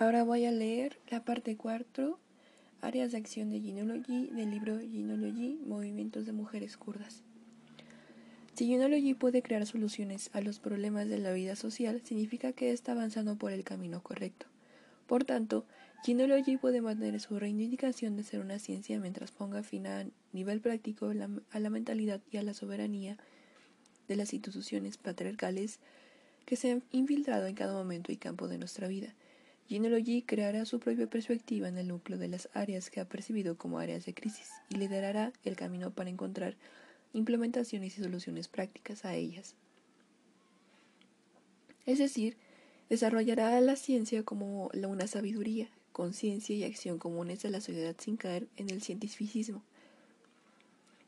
Ahora voy a leer la parte 4, áreas de acción de Genealogy, del libro Genealogy, Movimientos de Mujeres Kurdas. Si Genealogy puede crear soluciones a los problemas de la vida social, significa que está avanzando por el camino correcto. Por tanto, Genealogy puede mantener su reivindicación de ser una ciencia mientras ponga fin a nivel práctico a la mentalidad y a la soberanía de las instituciones patriarcales que se han infiltrado en cada momento y campo de nuestra vida. Genealogy creará su propia perspectiva en el núcleo de las áreas que ha percibido como áreas de crisis y liderará el camino para encontrar implementaciones y soluciones prácticas a ellas. Es decir, desarrollará la ciencia como una sabiduría, conciencia y acción comunes de la sociedad sin caer en el cientificismo.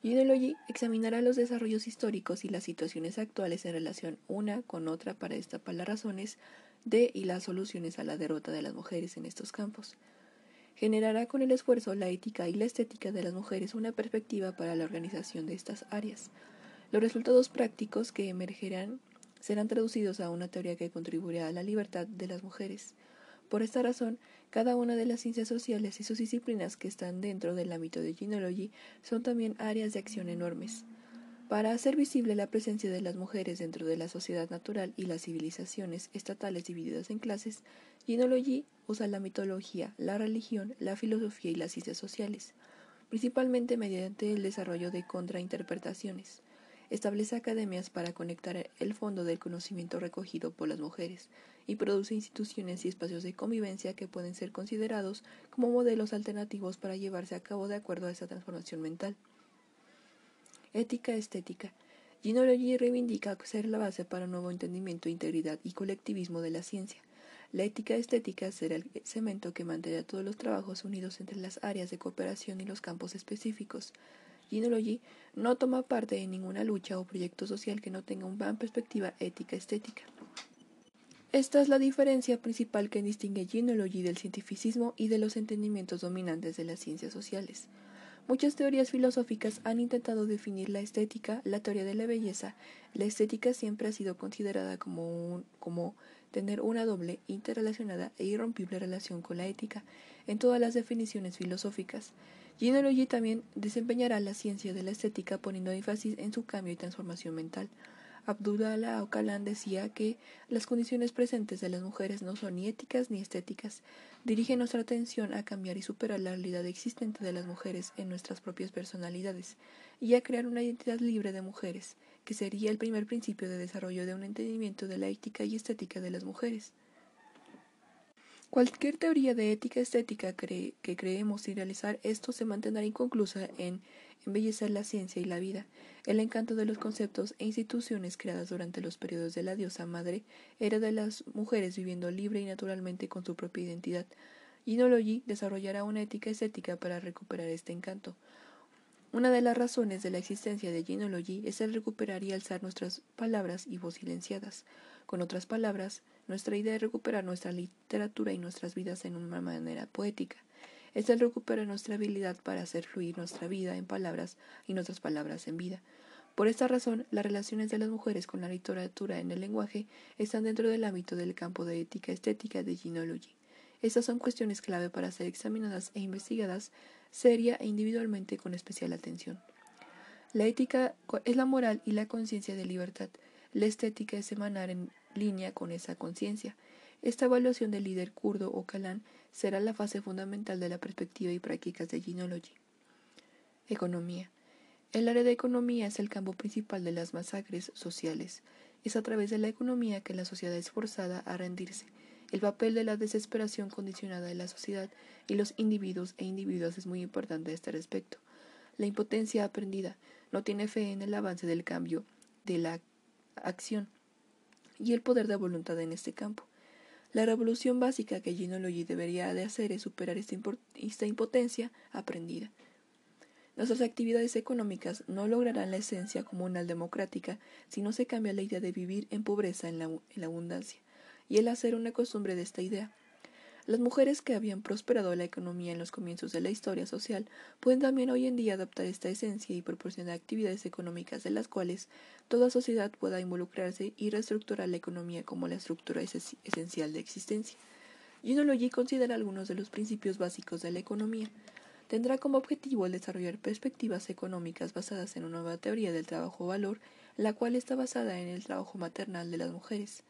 Genealogy examinará los desarrollos históricos y las situaciones actuales en relación una con otra para destapar las razones de y las soluciones a la derrota de las mujeres en estos campos. Generará con el esfuerzo la ética y la estética de las mujeres una perspectiva para la organización de estas áreas. Los resultados prácticos que emergerán serán traducidos a una teoría que contribuirá a la libertad de las mujeres. Por esta razón, cada una de las ciencias sociales y sus disciplinas que están dentro del ámbito de Genealogy son también áreas de acción enormes. Para hacer visible la presencia de las mujeres dentro de la sociedad natural y las civilizaciones estatales divididas en clases, Genealogy usa la mitología, la religión, la filosofía y las ciencias sociales, principalmente mediante el desarrollo de contrainterpretaciones. Establece academias para conectar el fondo del conocimiento recogido por las mujeres y produce instituciones y espacios de convivencia que pueden ser considerados como modelos alternativos para llevarse a cabo de acuerdo a esa transformación mental. Ética estética. Genealogy reivindica ser la base para un nuevo entendimiento, integridad y colectivismo de la ciencia. La ética estética será el cemento que mantendrá todos los trabajos unidos entre las áreas de cooperación y los campos específicos. Genealogy no toma parte en ninguna lucha o proyecto social que no tenga una perspectiva ética estética. Esta es la diferencia principal que distingue Genealogy del cientificismo y de los entendimientos dominantes de las ciencias sociales. Muchas teorías filosóficas han intentado definir la estética, la teoría de la belleza. La estética siempre ha sido considerada como, tener una doble, interrelacionada e irrompible relación con la ética en todas las definiciones filosóficas. Genealogy también desempeñará la ciencia de la estética poniendo énfasis en su cambio y transformación mental. Abdullah Ocalan decía que las condiciones presentes de las mujeres no son ni éticas ni estéticas. Dirige nuestra atención a cambiar y superar la realidad existente de las mujeres en nuestras propias personalidades y a crear una identidad libre de mujeres, que sería el primer principio de desarrollo de un entendimiento de la ética y estética de las mujeres. Cualquier teoría de ética estética que creemos y realizar esto se mantendrá inconclusa en embellecer la ciencia y la vida. El encanto de los conceptos e instituciones creadas durante los periodos de la diosa madre era de las mujeres viviendo libre y naturalmente con su propia identidad. Genealogy desarrollará una ética estética para recuperar este encanto. Una de las razones de la existencia de Genealogy es el recuperar y alzar nuestras palabras y voz silenciadas. Con otras palabras, nuestra idea es recuperar nuestra literatura y nuestras vidas en una manera poética es el recuperar nuestra habilidad para hacer fluir nuestra vida en palabras y nuestras palabras en vida. Por esta razón, las relaciones de las mujeres con la literatura en el lenguaje están dentro del ámbito del campo de ética estética de Genealogy. Estas son cuestiones clave para ser examinadas e investigadas seria e individualmente con especial atención. La ética es la moral y la conciencia de libertad. La estética es emanar en línea con esa conciencia. Esta evaluación del líder kurdo o kalán será la fase fundamental de la perspectiva y prácticas de Genealogy. Economía. El área de economía es el campo principal de las masacres sociales. Es a través de la economía que la sociedad es forzada a rendirse. El papel de la desesperación condicionada de la sociedad y los individuos e individuas es muy importante a este respecto. La impotencia aprendida no tiene fe en el avance del cambio, de la acción y el poder de voluntad en este campo. La revolución básica que Genealogy debería de hacer es superar esta, impotencia aprendida. Nuestras actividades económicas no lograrán la esencia comunal democrática si no se cambia la idea de vivir en pobreza en en la abundancia, y el hacer una costumbre de esta idea. Las mujeres que habían prosperado la economía en los comienzos de la historia social pueden también hoy en día adoptar esta esencia y proporcionar actividades económicas de las cuales toda sociedad pueda involucrarse y reestructurar la economía como la estructura esencial de existencia. Ginology considera algunos de los principios básicos de la economía. Tendrá como objetivo el desarrollar perspectivas económicas basadas en una nueva teoría del trabajo-valor, la cual está basada en el trabajo maternal de las mujeres.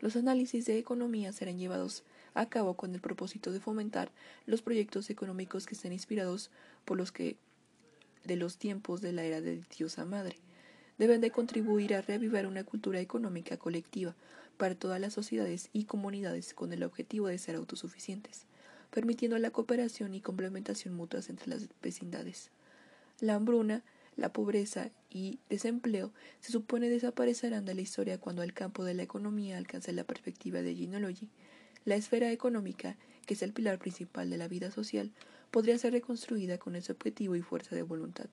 Los análisis de economía serán llevados a cabo con el propósito de fomentar los proyectos económicos que estén inspirados por los que de los tiempos de la era de Diosa Madre. Deben de contribuir a reavivar una cultura económica colectiva para todas las sociedades y comunidades con el objetivo de ser autosuficientes, permitiendo la cooperación y complementación mutuas entre las vecindades. La hambruna, la pobreza y desempleo se supone desaparecerán de la historia cuando el campo de la economía alcance la perspectiva de Genealogy. La esfera económica, que es el pilar principal de la vida social, podría ser reconstruida con ese objetivo y fuerza de voluntad.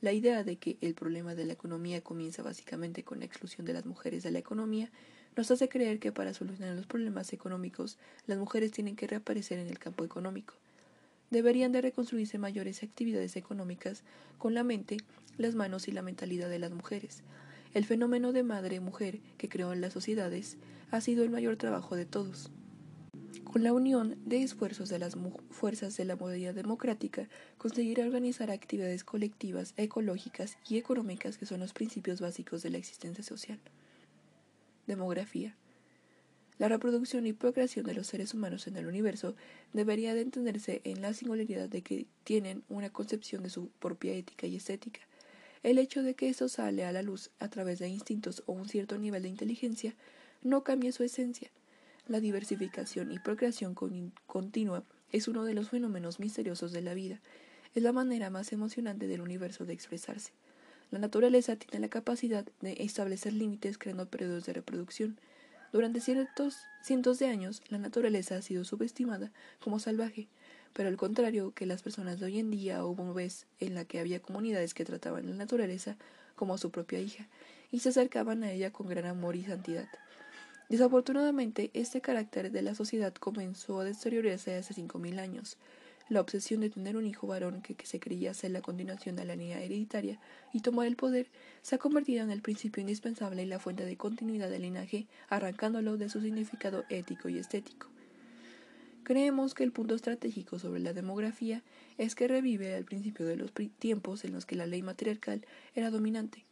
La idea de que el problema de la economía comienza básicamente con la exclusión de las mujeres de la economía nos hace creer que para solucionar los problemas económicos las mujeres tienen que reaparecer en el campo económico. Deberían de reconstruirse mayores actividades económicas con la mente, las manos y la mentalidad de las mujeres. El fenómeno de madre-mujer que creó en las sociedades ha sido el mayor trabajo de todos. Con la unión de esfuerzos de las fuerzas de la modernidad democrática, conseguirá organizar actividades colectivas, ecológicas y económicas que son los principios básicos de la existencia social. Demografía. La reproducción y procreación de los seres humanos en el universo debería de entenderse en la singularidad de que tienen una concepción de su propia ética y estética. El hecho de que esto sale a la luz a través de instintos o un cierto nivel de inteligencia no cambia su esencia la diversificación y procreación continua es uno de los fenómenos misteriosos de la vida. Es la manera más emocionante del universo de expresarse. La naturaleza tiene la capacidad de establecer límites creando periodos de reproducción. Durante ciertos cientos de años, la naturaleza ha sido subestimada como salvaje, pero al contrario que las personas de hoy en día hubo una vez en la que había comunidades que trataban la naturaleza como a su propia hija y se acercaban a ella con gran amor y santidad. Desafortunadamente, este carácter de la sociedad comenzó a deteriorarse hace cinco mil años. La obsesión de tener un hijo varón que, se creía ser la continuación de la línea hereditaria y tomar el poder se ha convertido en el principio indispensable y la fuente de continuidad del linaje, arrancándolo de su significado ético y estético. Creemos que el punto estratégico sobre la demografía es que revive al principio de los tiempos en los que la ley matriarcal era dominante.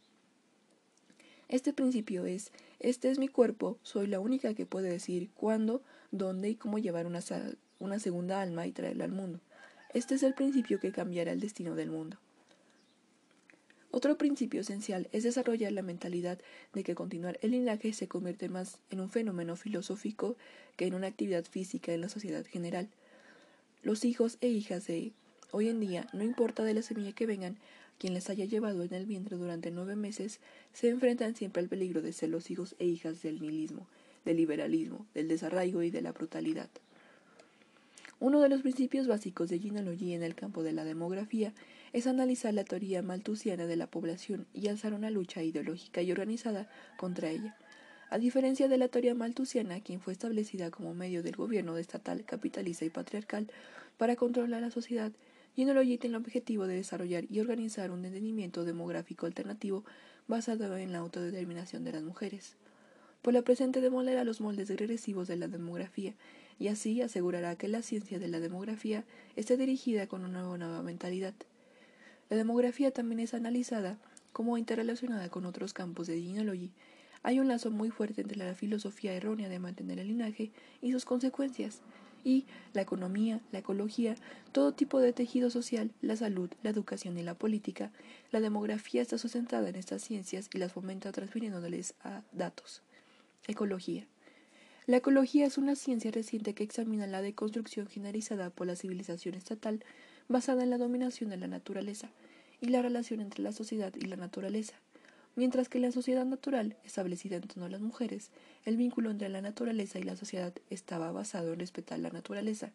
Este principio es, este es mi cuerpo, soy la única que puede decir cuándo, dónde y cómo llevar una, una segunda alma y traerla al mundo. Este es el principio que cambiará el destino del mundo. Otro principio esencial es desarrollar la mentalidad de que continuar el linaje se convierte más en un fenómeno filosófico que en una actividad física en la sociedad general. Los hijos e hijas de hoy en día, no importa de la semilla que vengan, quien les haya llevado en el vientre durante nueve meses, se enfrentan siempre al peligro de ser los hijos e hijas del nihilismo, del liberalismo, del desarraigo y de la brutalidad. Uno de los principios básicos de genealogía en el campo de la demografía es analizar la teoría maltusiana de la población y alzar una lucha ideológica y organizada contra ella. A diferencia de la teoría maltusiana, quien fue establecida como medio del gobierno estatal, capitalista y patriarcal para controlar la sociedad, Genealogy tiene el objetivo de desarrollar y organizar un entendimiento demográfico alternativo basado en la autodeterminación de las mujeres. Por la presente demolerá los moldes regresivos de la demografía y así asegurará que la ciencia de la demografía esté dirigida con una nueva mentalidad. La demografía también es analizada como interrelacionada con otros campos de genealogy. Hay un lazo muy fuerte entre la filosofía errónea de mantener el linaje y sus consecuencias, y la economía, la ecología, todo tipo de tejido social, la salud, la educación y la política, la demografía está sustentada en estas ciencias y las fomenta transfiriéndoles a datos. Ecología. La ecología es una ciencia reciente que examina la deconstrucción generalizada por la civilización estatal basada en la dominación de la naturaleza y la relación entre la sociedad y la naturaleza. Mientras que la sociedad natural, establecida en torno a las mujeres, el vínculo entre la naturaleza y la sociedad estaba basado en respetar la naturaleza.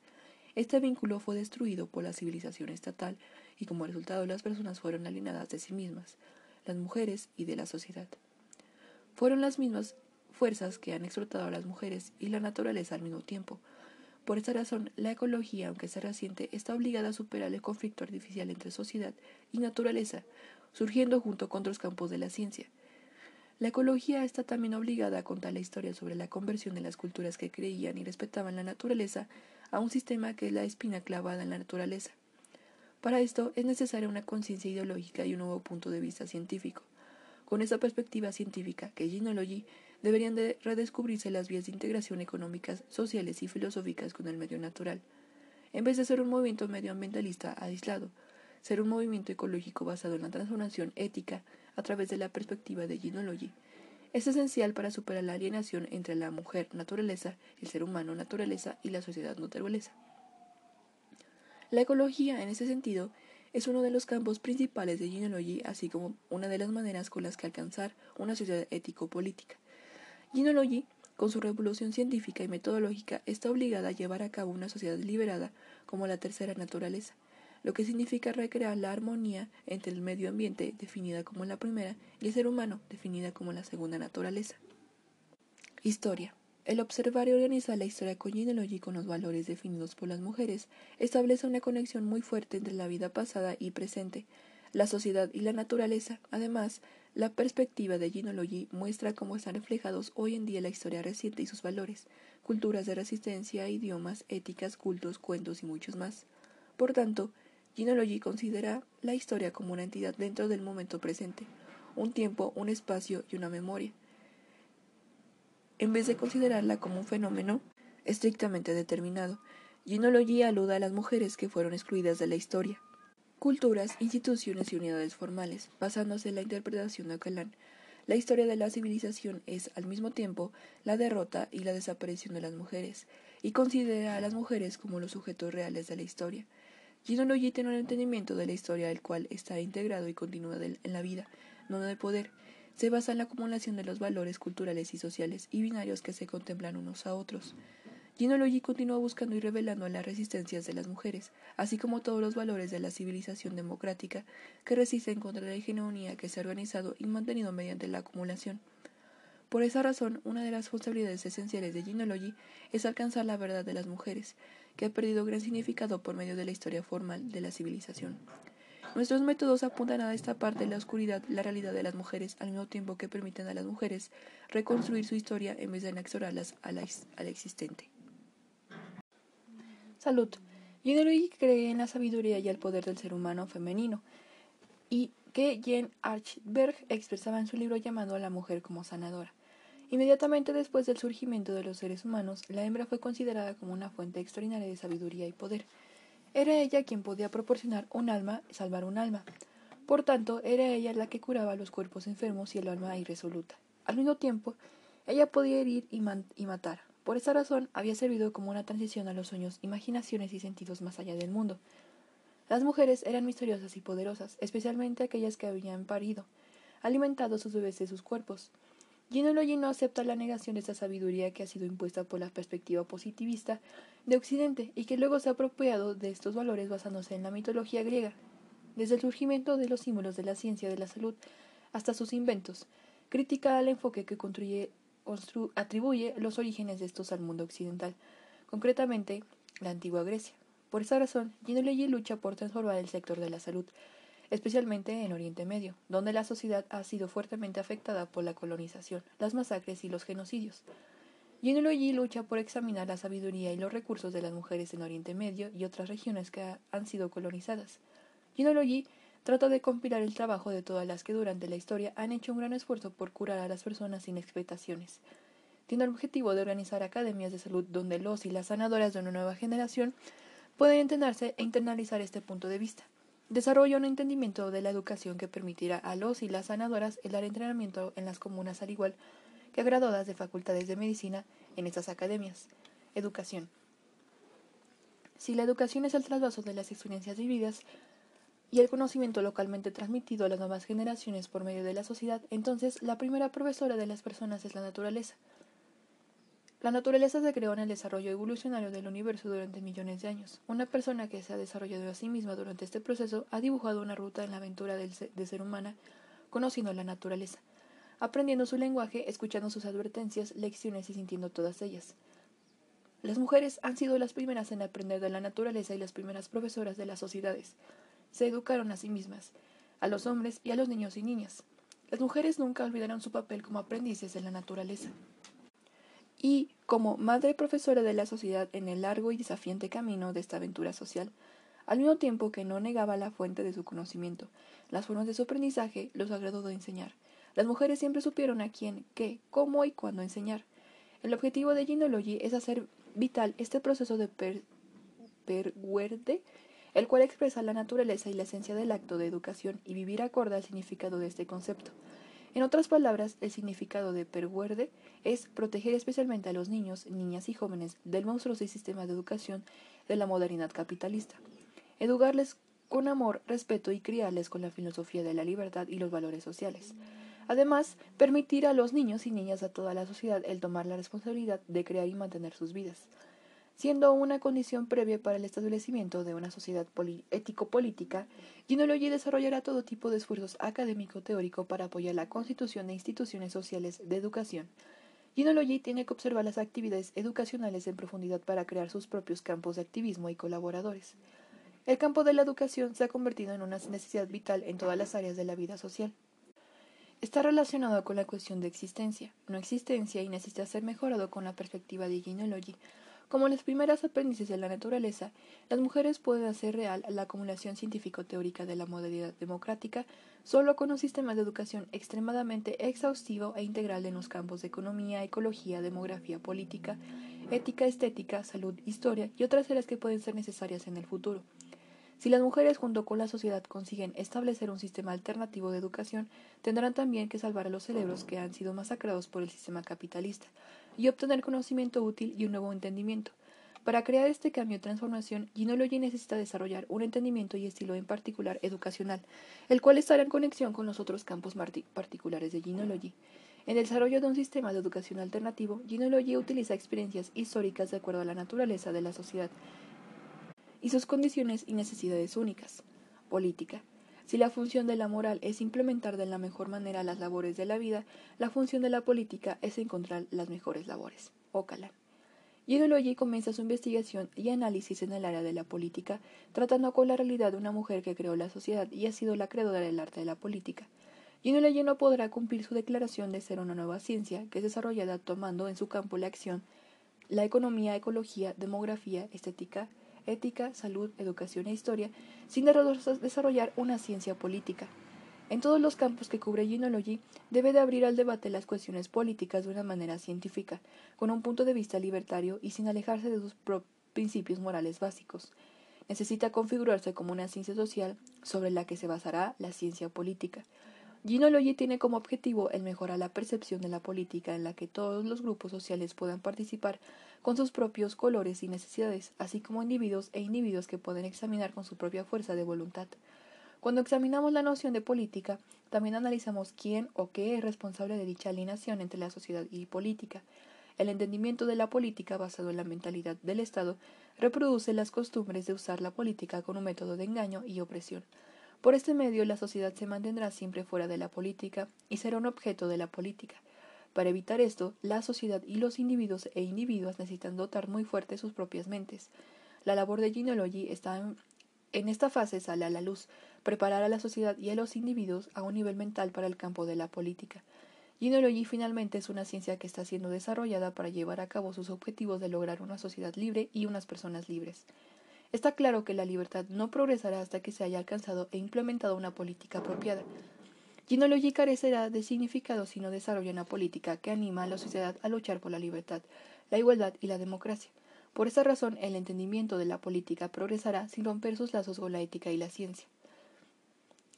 Este vínculo fue destruido por la civilización estatal y como resultado las personas fueron alienadas de sí mismas, las mujeres y de la sociedad. Fueron las mismas fuerzas que han explotado a las mujeres y la naturaleza al mismo tiempo. Por esta razón, la ecología, aunque sea reciente, está obligada a superar el conflicto artificial entre sociedad y naturaleza, surgiendo junto con otros campos de la ciencia. La ecología está también obligada a contar la historia sobre la conversión de las culturas que creían y respetaban la naturaleza a un sistema que es la espina clavada en la naturaleza. Para esto es necesaria una conciencia ideológica y un nuevo punto de vista científico. Con esa perspectiva científica que Genealogy deberían de redescubrirse las vías de integración económicas, sociales y filosóficas con el medio natural, en vez de ser un movimiento medioambientalista aislado, ser un movimiento ecológico basado en la transformación ética a través de la perspectiva de Genealogy. Es esencial para superar la alienación entre la mujer naturaleza, el ser humano naturaleza y la sociedad naturaleza. La ecología, en ese sentido, es uno de los campos principales de Genealogy, así como una de las maneras con las que alcanzar una sociedad ético-política. Genealogy, con su revolución científica y metodológica, está obligada a llevar a cabo una sociedad liberada como la tercera naturaleza, lo que significa recrear la armonía entre el medio ambiente, definida como la primera, y el ser humano, definida como la segunda naturaleza. Historia. El observar y organizar la historia con Genealogy con los valores definidos por las mujeres establece una conexión muy fuerte entre la vida pasada y presente, la sociedad y la naturaleza. Además, la perspectiva de Genealogy muestra cómo están reflejados hoy en día la historia reciente y sus valores, culturas de resistencia, idiomas, éticas, cultos, cuentos y muchos más. Por tanto, Genealogy considera la historia como una entidad dentro del momento presente, un tiempo, un espacio y una memoria, en vez de considerarla como un fenómeno estrictamente determinado. Genealogy aluda a las mujeres que fueron excluidas de la historia culturas, instituciones y unidades formales, basándose en la interpretación de Ocalan. La historia de la civilización es, al mismo tiempo, la derrota y la desaparición de las mujeres, y considera a las mujeres como los sujetos reales de la historia. Ginologi tiene un entendimiento de la historia el cual está integrado y continúa en la vida, no de poder. Se basa en la acumulación de los valores culturales y sociales y binarios que se contemplan unos a otros. Genealogy continúa buscando y revelando las resistencias de las mujeres, así como todos los valores de la civilización democrática que resisten contra la hegemonía que se ha organizado y mantenido mediante la acumulación. Por esa razón, una de las responsabilidades esenciales de Genealogy es alcanzar la verdad de las mujeres, que ha perdido gran significado por medio de la historia formal de la civilización. Nuestros métodos apuntan a esta parte de la oscuridad, la realidad de las mujeres, al mismo tiempo que permiten a las mujeres reconstruir su historia en vez de anexorarlas a la, existente. Salud. Gineloy cree en la sabiduría y el poder del ser humano femenino, y que Jane Archberg expresaba en su libro llamado a la mujer como sanadora. Inmediatamente después del surgimiento de los seres humanos, la hembra fue considerada como una fuente extraordinaria de sabiduría y poder. Era ella quien podía proporcionar un alma y salvar un alma. Por tanto, era ella la que curaba los cuerpos enfermos y el alma irresoluta. Al mismo tiempo, ella podía herir y matar. Por esa razón había servido como una transición a los sueños, imaginaciones y sentidos más allá del mundo. Las mujeres eran misteriosas y poderosas, especialmente aquellas que habían parido, alimentado sus bebés de sus cuerpos. Genealogy no acepta la negación de esa sabiduría que ha sido impuesta por la perspectiva positivista de Occidente y que luego se ha apropiado de estos valores basándose en la mitología griega, desde el surgimiento de los símbolos de la ciencia de la salud hasta sus inventos. Critica al enfoque que construye atribuye los orígenes de estos al mundo occidental, concretamente la antigua Grecia. Por esa razón, Ginelogy lucha por transformar el sector de la salud, especialmente en Oriente Medio, donde la sociedad ha sido fuertemente afectada por la colonización, las masacres y los genocidios. Ginelogy lucha por examinar la sabiduría y los recursos de las mujeres en Oriente Medio y otras regiones que han sido colonizadas. Ginelogy Trata de compilar el trabajo de todas las que durante la historia han hecho un gran esfuerzo por curar a las personas sin expectaciones. Tiene el objetivo de organizar academias de salud donde los y las sanadoras de una nueva generación pueden entrenarse e internalizar este punto de vista. Desarrolla un entendimiento de la educación que permitirá a los y las sanadoras el dar entrenamiento en las comunas al igual que a graduadas de facultades de medicina en estas academias. Educación. Si la educación es el trasvaso de las experiencias vividas, y el conocimiento localmente transmitido a las nuevas generaciones por medio de la sociedad, entonces la primera profesora de las personas es la naturaleza. La naturaleza se creó en el desarrollo evolucionario del universo durante millones de años. Una persona que se ha desarrollado a sí misma durante este proceso ha dibujado una ruta en la aventura del de ser humana, conociendo la naturaleza, aprendiendo su lenguaje, escuchando sus advertencias, lecciones y sintiendo todas ellas. Las mujeres han sido las primeras en aprender de la naturaleza y las primeras profesoras de las sociedades se educaron a sí mismas, a los hombres y a los niños y niñas. Las mujeres nunca olvidarán su papel como aprendices de la naturaleza y como madre profesora de la sociedad en el largo y desafiante camino de esta aventura social, al mismo tiempo que no negaba la fuente de su conocimiento, las formas de su aprendizaje, los agradó de enseñar. Las mujeres siempre supieron a quién, qué, cómo y cuándo enseñar. El objetivo de Ginology es hacer vital este proceso de per perguerde, el cual expresa la naturaleza y la esencia del acto de educación y vivir acorde al significado de este concepto. En otras palabras, el significado de perguerde es proteger especialmente a los niños, niñas y jóvenes del monstruoso sistema de educación de la modernidad capitalista. Educarles con amor, respeto y criarles con la filosofía de la libertad y los valores sociales. Además, permitir a los niños y niñas a toda la sociedad el tomar la responsabilidad de crear y mantener sus vidas siendo una condición previa para el establecimiento de una sociedad ético-política, Ginology desarrollará todo tipo de esfuerzos académico-teórico para apoyar la constitución de instituciones sociales de educación. Ginology tiene que observar las actividades educacionales en profundidad para crear sus propios campos de activismo y colaboradores. El campo de la educación se ha convertido en una necesidad vital en todas las áreas de la vida social. Está relacionado con la cuestión de existencia, no existencia y necesita ser mejorado con la perspectiva de Ginology como las primeras aprendices de la naturaleza, las mujeres pueden hacer real la acumulación científico-teórica de la modalidad democrática solo con un sistema de educación extremadamente exhaustivo e integral en los campos de economía, ecología, demografía, política, ética, estética, salud, historia y otras áreas que pueden ser necesarias en el futuro. Si las mujeres junto con la sociedad consiguen establecer un sistema alternativo de educación, tendrán también que salvar a los cerebros que han sido masacrados por el sistema capitalista y obtener conocimiento útil y un nuevo entendimiento. Para crear este cambio y transformación, Ginology necesita desarrollar un entendimiento y estilo en particular educacional, el cual estará en conexión con los otros campos particulares de Ginology. En el desarrollo de un sistema de educación alternativo, Ginology utiliza experiencias históricas de acuerdo a la naturaleza de la sociedad y sus condiciones y necesidades únicas. Política. Si la función de la moral es implementar de la mejor manera las labores de la vida, la función de la política es encontrar las mejores labores. Ocala. Ideology comienza su investigación y análisis en el área de la política, tratando con la realidad de una mujer que creó la sociedad y ha sido la creadora del arte de la política. Ideology no podrá cumplir su declaración de ser una nueva ciencia que es desarrollada tomando en su campo la acción, la economía, ecología, demografía, estética, ética, salud, educación e historia, sin desarrollar una ciencia política. En todos los campos que cubre Ginology, debe de abrir al debate las cuestiones políticas de una manera científica, con un punto de vista libertario y sin alejarse de sus principios morales básicos. Necesita configurarse como una ciencia social sobre la que se basará la ciencia política. Ginology tiene como objetivo el mejorar la percepción de la política en la que todos los grupos sociales puedan participar con sus propios colores y necesidades, así como individuos e individuos que pueden examinar con su propia fuerza de voluntad. Cuando examinamos la noción de política, también analizamos quién o qué es responsable de dicha alineación entre la sociedad y política. El entendimiento de la política basado en la mentalidad del Estado reproduce las costumbres de usar la política con un método de engaño y opresión. Por este medio, la sociedad se mantendrá siempre fuera de la política y será un objeto de la política. Para evitar esto, la sociedad y los individuos e individuas necesitan dotar muy fuerte sus propias mentes. La labor de Genealogy está en, en esta fase sale a la luz, preparar a la sociedad y a los individuos a un nivel mental para el campo de la política. Genealogy finalmente es una ciencia que está siendo desarrollada para llevar a cabo sus objetivos de lograr una sociedad libre y unas personas libres. Está claro que la libertad no progresará hasta que se haya alcanzado e implementado una política apropiada. Ginology carecerá de significado si no desarrolla una política que anima a la sociedad a luchar por la libertad, la igualdad y la democracia. Por esa razón, el entendimiento de la política progresará sin romper sus lazos con la ética y la ciencia.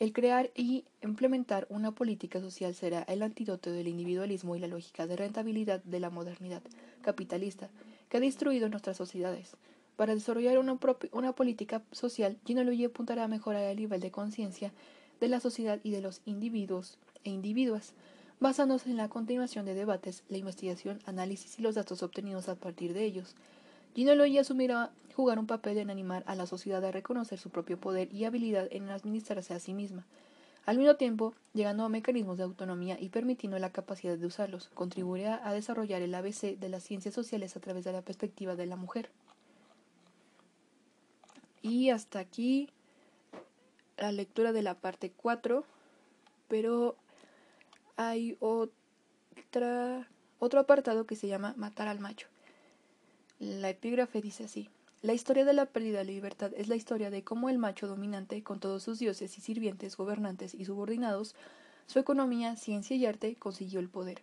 El crear y implementar una política social será el antídoto del individualismo y la lógica de rentabilidad de la modernidad capitalista que ha destruido nuestras sociedades. Para desarrollar una, una política social, Ginology apuntará a mejorar el nivel de conciencia de la sociedad y de los individuos e individuas, basándose en la continuación de debates, la investigación, análisis y los datos obtenidos a partir de ellos. Ginology asumirá jugar un papel en animar a la sociedad a reconocer su propio poder y habilidad en administrarse a sí misma, al mismo tiempo llegando a mecanismos de autonomía y permitiendo la capacidad de usarlos, contribuirá a desarrollar el ABC de las ciencias sociales a través de la perspectiva de la mujer. Y hasta aquí la lectura de la parte 4, pero hay otra, otro apartado que se llama Matar al macho. La epígrafe dice así. La historia de la pérdida de libertad es la historia de cómo el macho dominante, con todos sus dioses y sirvientes, gobernantes y subordinados, su economía, ciencia y arte, consiguió el poder.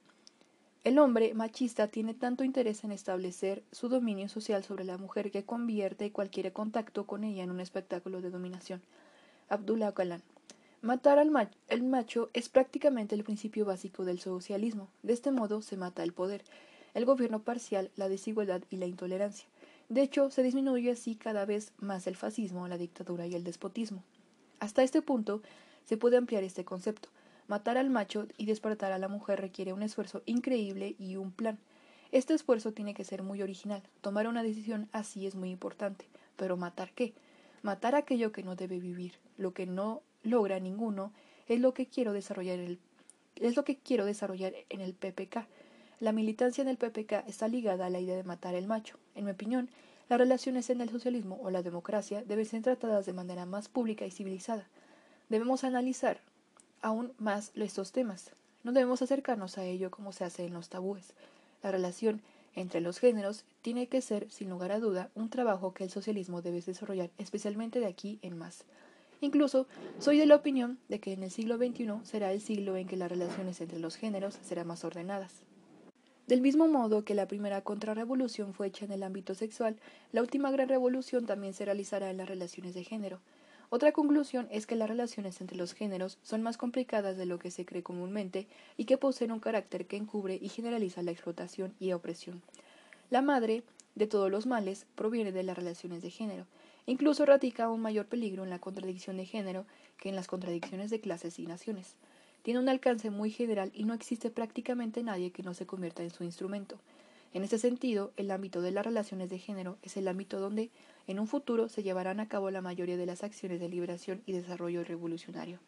El hombre machista tiene tanto interés en establecer su dominio social sobre la mujer que convierte cualquier contacto con ella en un espectáculo de dominación. Abdullah Kalan. Matar al el macho es prácticamente el principio básico del socialismo. De este modo se mata el poder, el gobierno parcial, la desigualdad y la intolerancia. De hecho, se disminuye así cada vez más el fascismo, la dictadura y el despotismo. Hasta este punto se puede ampliar este concepto. Matar al macho y despertar a la mujer requiere un esfuerzo increíble y un plan. Este esfuerzo tiene que ser muy original. Tomar una decisión así es muy importante. Pero ¿matar qué? Matar aquello que no debe vivir. Lo que no logra ninguno es lo que quiero desarrollar el, es lo que quiero desarrollar en el PPK. La militancia en el PPK está ligada a la idea de matar el macho. En mi opinión, las relaciones en el socialismo o la democracia deben ser tratadas de manera más pública y civilizada. Debemos analizar aún más estos temas. No debemos acercarnos a ello como se hace en los tabúes. La relación entre los géneros tiene que ser, sin lugar a duda, un trabajo que el socialismo debe desarrollar, especialmente de aquí en más. Incluso soy de la opinión de que en el siglo XXI será el siglo en que las relaciones entre los géneros serán más ordenadas. Del mismo modo que la primera contrarrevolución fue hecha en el ámbito sexual, la última gran revolución también se realizará en las relaciones de género. Otra conclusión es que las relaciones entre los géneros son más complicadas de lo que se cree comúnmente y que poseen un carácter que encubre y generaliza la explotación y opresión. La madre de todos los males proviene de las relaciones de género. Incluso radica un mayor peligro en la contradicción de género que en las contradicciones de clases y naciones. Tiene un alcance muy general y no existe prácticamente nadie que no se convierta en su instrumento. En ese sentido, el ámbito de las relaciones de género es el ámbito donde, en un futuro, se llevarán a cabo la mayoría de las acciones de liberación y desarrollo revolucionario.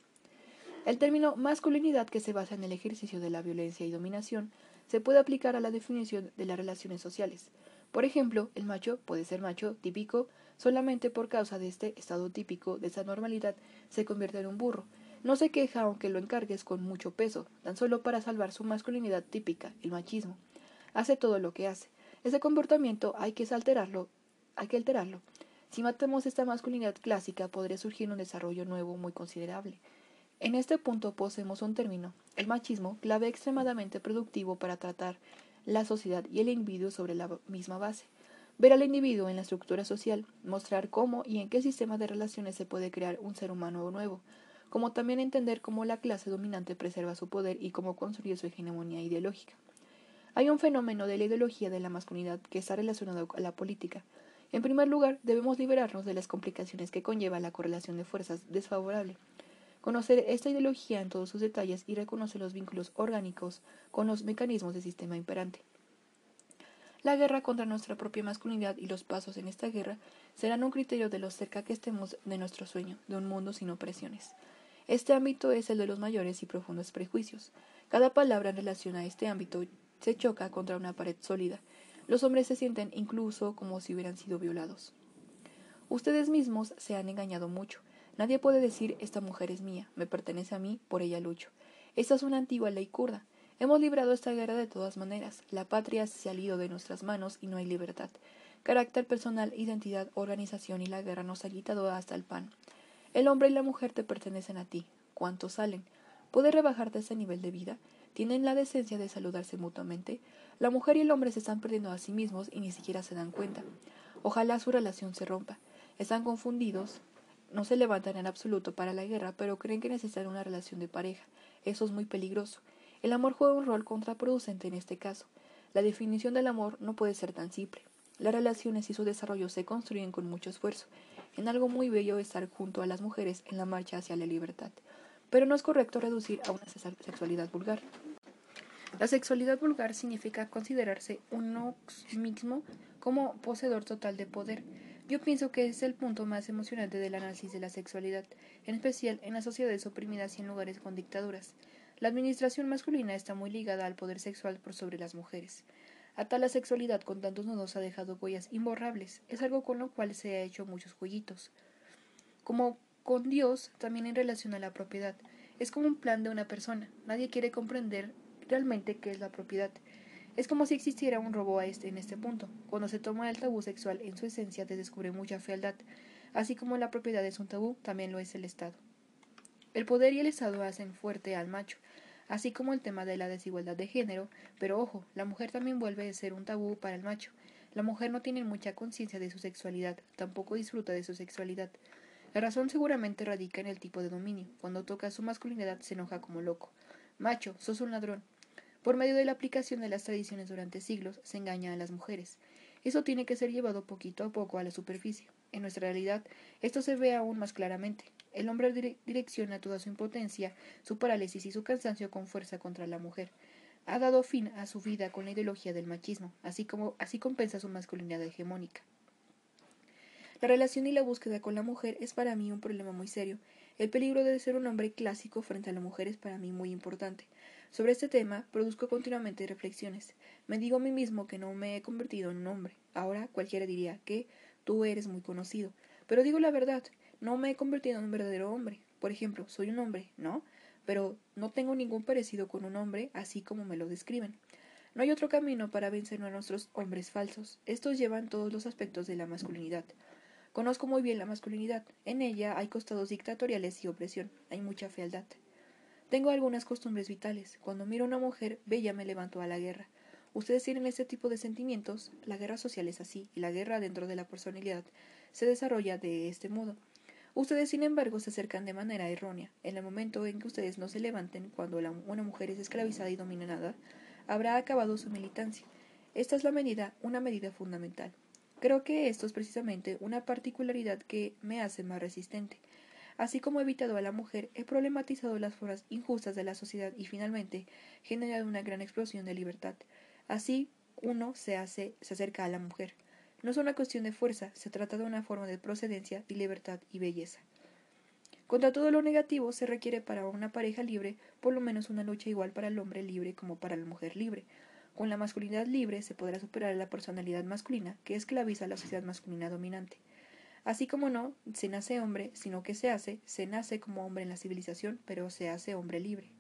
El término masculinidad, que se basa en el ejercicio de la violencia y dominación, se puede aplicar a la definición de las relaciones sociales. Por ejemplo, el macho puede ser macho típico solamente por causa de este estado típico de esa normalidad se convierte en un burro. No se queja aunque lo encargues con mucho peso, tan solo para salvar su masculinidad típica, el machismo hace todo lo que hace. Ese comportamiento hay que alterarlo, hay que alterarlo. Si matamos esta masculinidad clásica, podría surgir un desarrollo nuevo muy considerable. En este punto poseemos un término, el machismo, clave extremadamente productivo para tratar la sociedad y el individuo sobre la misma base. Ver al individuo en la estructura social, mostrar cómo y en qué sistema de relaciones se puede crear un ser humano nuevo, como también entender cómo la clase dominante preserva su poder y cómo construye su hegemonía ideológica. Hay un fenómeno de la ideología de la masculinidad que está relacionado a la política. En primer lugar, debemos liberarnos de las complicaciones que conlleva la correlación de fuerzas desfavorable. Conocer esta ideología en todos sus detalles y reconocer los vínculos orgánicos con los mecanismos del sistema imperante. La guerra contra nuestra propia masculinidad y los pasos en esta guerra serán un criterio de lo cerca que estemos de nuestro sueño, de un mundo sin opresiones. Este ámbito es el de los mayores y profundos prejuicios. Cada palabra en relación a este ámbito se choca contra una pared sólida. Los hombres se sienten incluso como si hubieran sido violados. Ustedes mismos se han engañado mucho. Nadie puede decir esta mujer es mía, me pertenece a mí, por ella lucho. Esta es una antigua ley kurda. Hemos librado esta guerra de todas maneras. La patria ha ido de nuestras manos y no hay libertad. Carácter personal, identidad, organización y la guerra nos ha quitado hasta el pan. El hombre y la mujer te pertenecen a ti. ¿Cuántos salen? ¿Puedes rebajarte ese nivel de vida? tienen la decencia de saludarse mutuamente, la mujer y el hombre se están perdiendo a sí mismos y ni siquiera se dan cuenta. Ojalá su relación se rompa. Están confundidos, no se levantan en absoluto para la guerra, pero creen que necesitan una relación de pareja. Eso es muy peligroso. El amor juega un rol contraproducente en este caso. La definición del amor no puede ser tan simple. Las relaciones y su desarrollo se construyen con mucho esfuerzo. En algo muy bello estar junto a las mujeres en la marcha hacia la libertad pero no es correcto reducir a una sexualidad vulgar. La sexualidad vulgar significa considerarse uno mismo como poseedor total de poder. Yo pienso que es el punto más emocionante del análisis de la sexualidad, en especial en las sociedades oprimidas y en lugares con dictaduras. La administración masculina está muy ligada al poder sexual por sobre las mujeres. A tal la sexualidad con tantos nudos ha dejado huellas imborrables, es algo con lo cual se ha hecho muchos jueguitos. Como con Dios también en relación a la propiedad. Es como un plan de una persona. Nadie quiere comprender realmente qué es la propiedad. Es como si existiera un robo a este, en este punto. Cuando se toma el tabú sexual en su esencia, te descubre mucha fealdad. Así como la propiedad es un tabú, también lo es el Estado. El poder y el Estado hacen fuerte al macho, así como el tema de la desigualdad de género, pero ojo, la mujer también vuelve a ser un tabú para el macho. La mujer no tiene mucha conciencia de su sexualidad, tampoco disfruta de su sexualidad. La razón seguramente radica en el tipo de dominio. Cuando toca su masculinidad se enoja como loco. Macho, sos un ladrón. Por medio de la aplicación de las tradiciones durante siglos se engaña a las mujeres. Eso tiene que ser llevado poquito a poco a la superficie. En nuestra realidad, esto se ve aún más claramente. El hombre direcciona toda su impotencia, su parálisis y su cansancio con fuerza contra la mujer. Ha dado fin a su vida con la ideología del machismo, así como así compensa su masculinidad hegemónica. La relación y la búsqueda con la mujer es para mí un problema muy serio. El peligro de ser un hombre clásico frente a la mujer es para mí muy importante. Sobre este tema produzco continuamente reflexiones. Me digo a mí mismo que no me he convertido en un hombre. Ahora cualquiera diría que tú eres muy conocido. Pero digo la verdad, no me he convertido en un verdadero hombre. Por ejemplo, soy un hombre, ¿no? Pero no tengo ningún parecido con un hombre así como me lo describen. No hay otro camino para vencer a nuestros hombres falsos. Estos llevan todos los aspectos de la masculinidad. Conozco muy bien la masculinidad. En ella hay costados dictatoriales y opresión. Hay mucha fealdad. Tengo algunas costumbres vitales. Cuando miro a una mujer bella me levanto a la guerra. Ustedes tienen este tipo de sentimientos. La guerra social es así, y la guerra dentro de la personalidad se desarrolla de este modo. Ustedes, sin embargo, se acercan de manera errónea. En el momento en que ustedes no se levanten, cuando una mujer es esclavizada y dominada, habrá acabado su militancia. Esta es la medida, una medida fundamental. Creo que esto es precisamente una particularidad que me hace más resistente. Así como evitado a la mujer, he problematizado las formas injustas de la sociedad y finalmente generado una gran explosión de libertad. Así uno se hace, se acerca a la mujer. No es una cuestión de fuerza, se trata de una forma de procedencia y libertad y belleza. Contra todo lo negativo se requiere para una pareja libre por lo menos una lucha igual para el hombre libre como para la mujer libre. Con la masculinidad libre se podrá superar la personalidad masculina que esclaviza a la sociedad masculina dominante. Así como no se nace hombre, sino que se hace, se nace como hombre en la civilización, pero se hace hombre libre.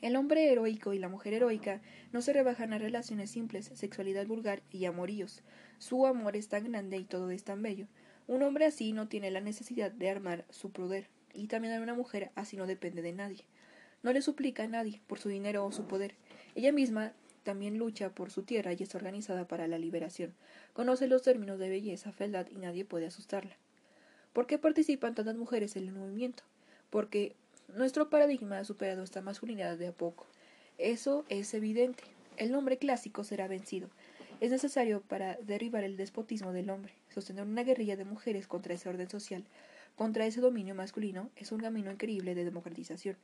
El hombre heroico y la mujer heroica no se rebajan a relaciones simples, sexualidad vulgar y amoríos. Su amor es tan grande y todo es tan bello. Un hombre así no tiene la necesidad de armar su poder, y también una mujer así no depende de nadie. No le suplica a nadie por su dinero o su poder. Ella misma también lucha por su tierra y está organizada para la liberación. Conoce los términos de belleza, fealdad y nadie puede asustarla. ¿Por qué participan tantas mujeres en el movimiento? Porque nuestro paradigma ha superado esta masculinidad de a poco. Eso es evidente. El hombre clásico será vencido. Es necesario para derribar el despotismo del hombre. Sostener una guerrilla de mujeres contra ese orden social, contra ese dominio masculino, es un camino increíble de democratización.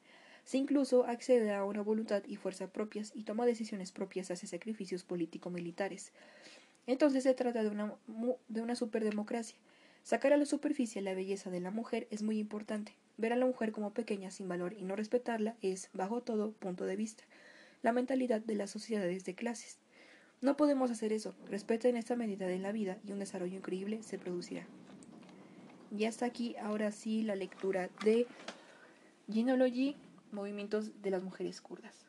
Se incluso accede a una voluntad y fuerza propias y toma decisiones propias hace sacrificios político-militares. Entonces se trata de una, de una superdemocracia. Sacar a la superficie la belleza de la mujer es muy importante. Ver a la mujer como pequeña sin valor y no respetarla es, bajo todo punto de vista, la mentalidad de las sociedades de clases. No podemos hacer eso. Respeten esta medida de la vida y un desarrollo increíble se producirá. Y hasta aquí, ahora sí, la lectura de Genealogy, Movimientos de las Mujeres Kurdas.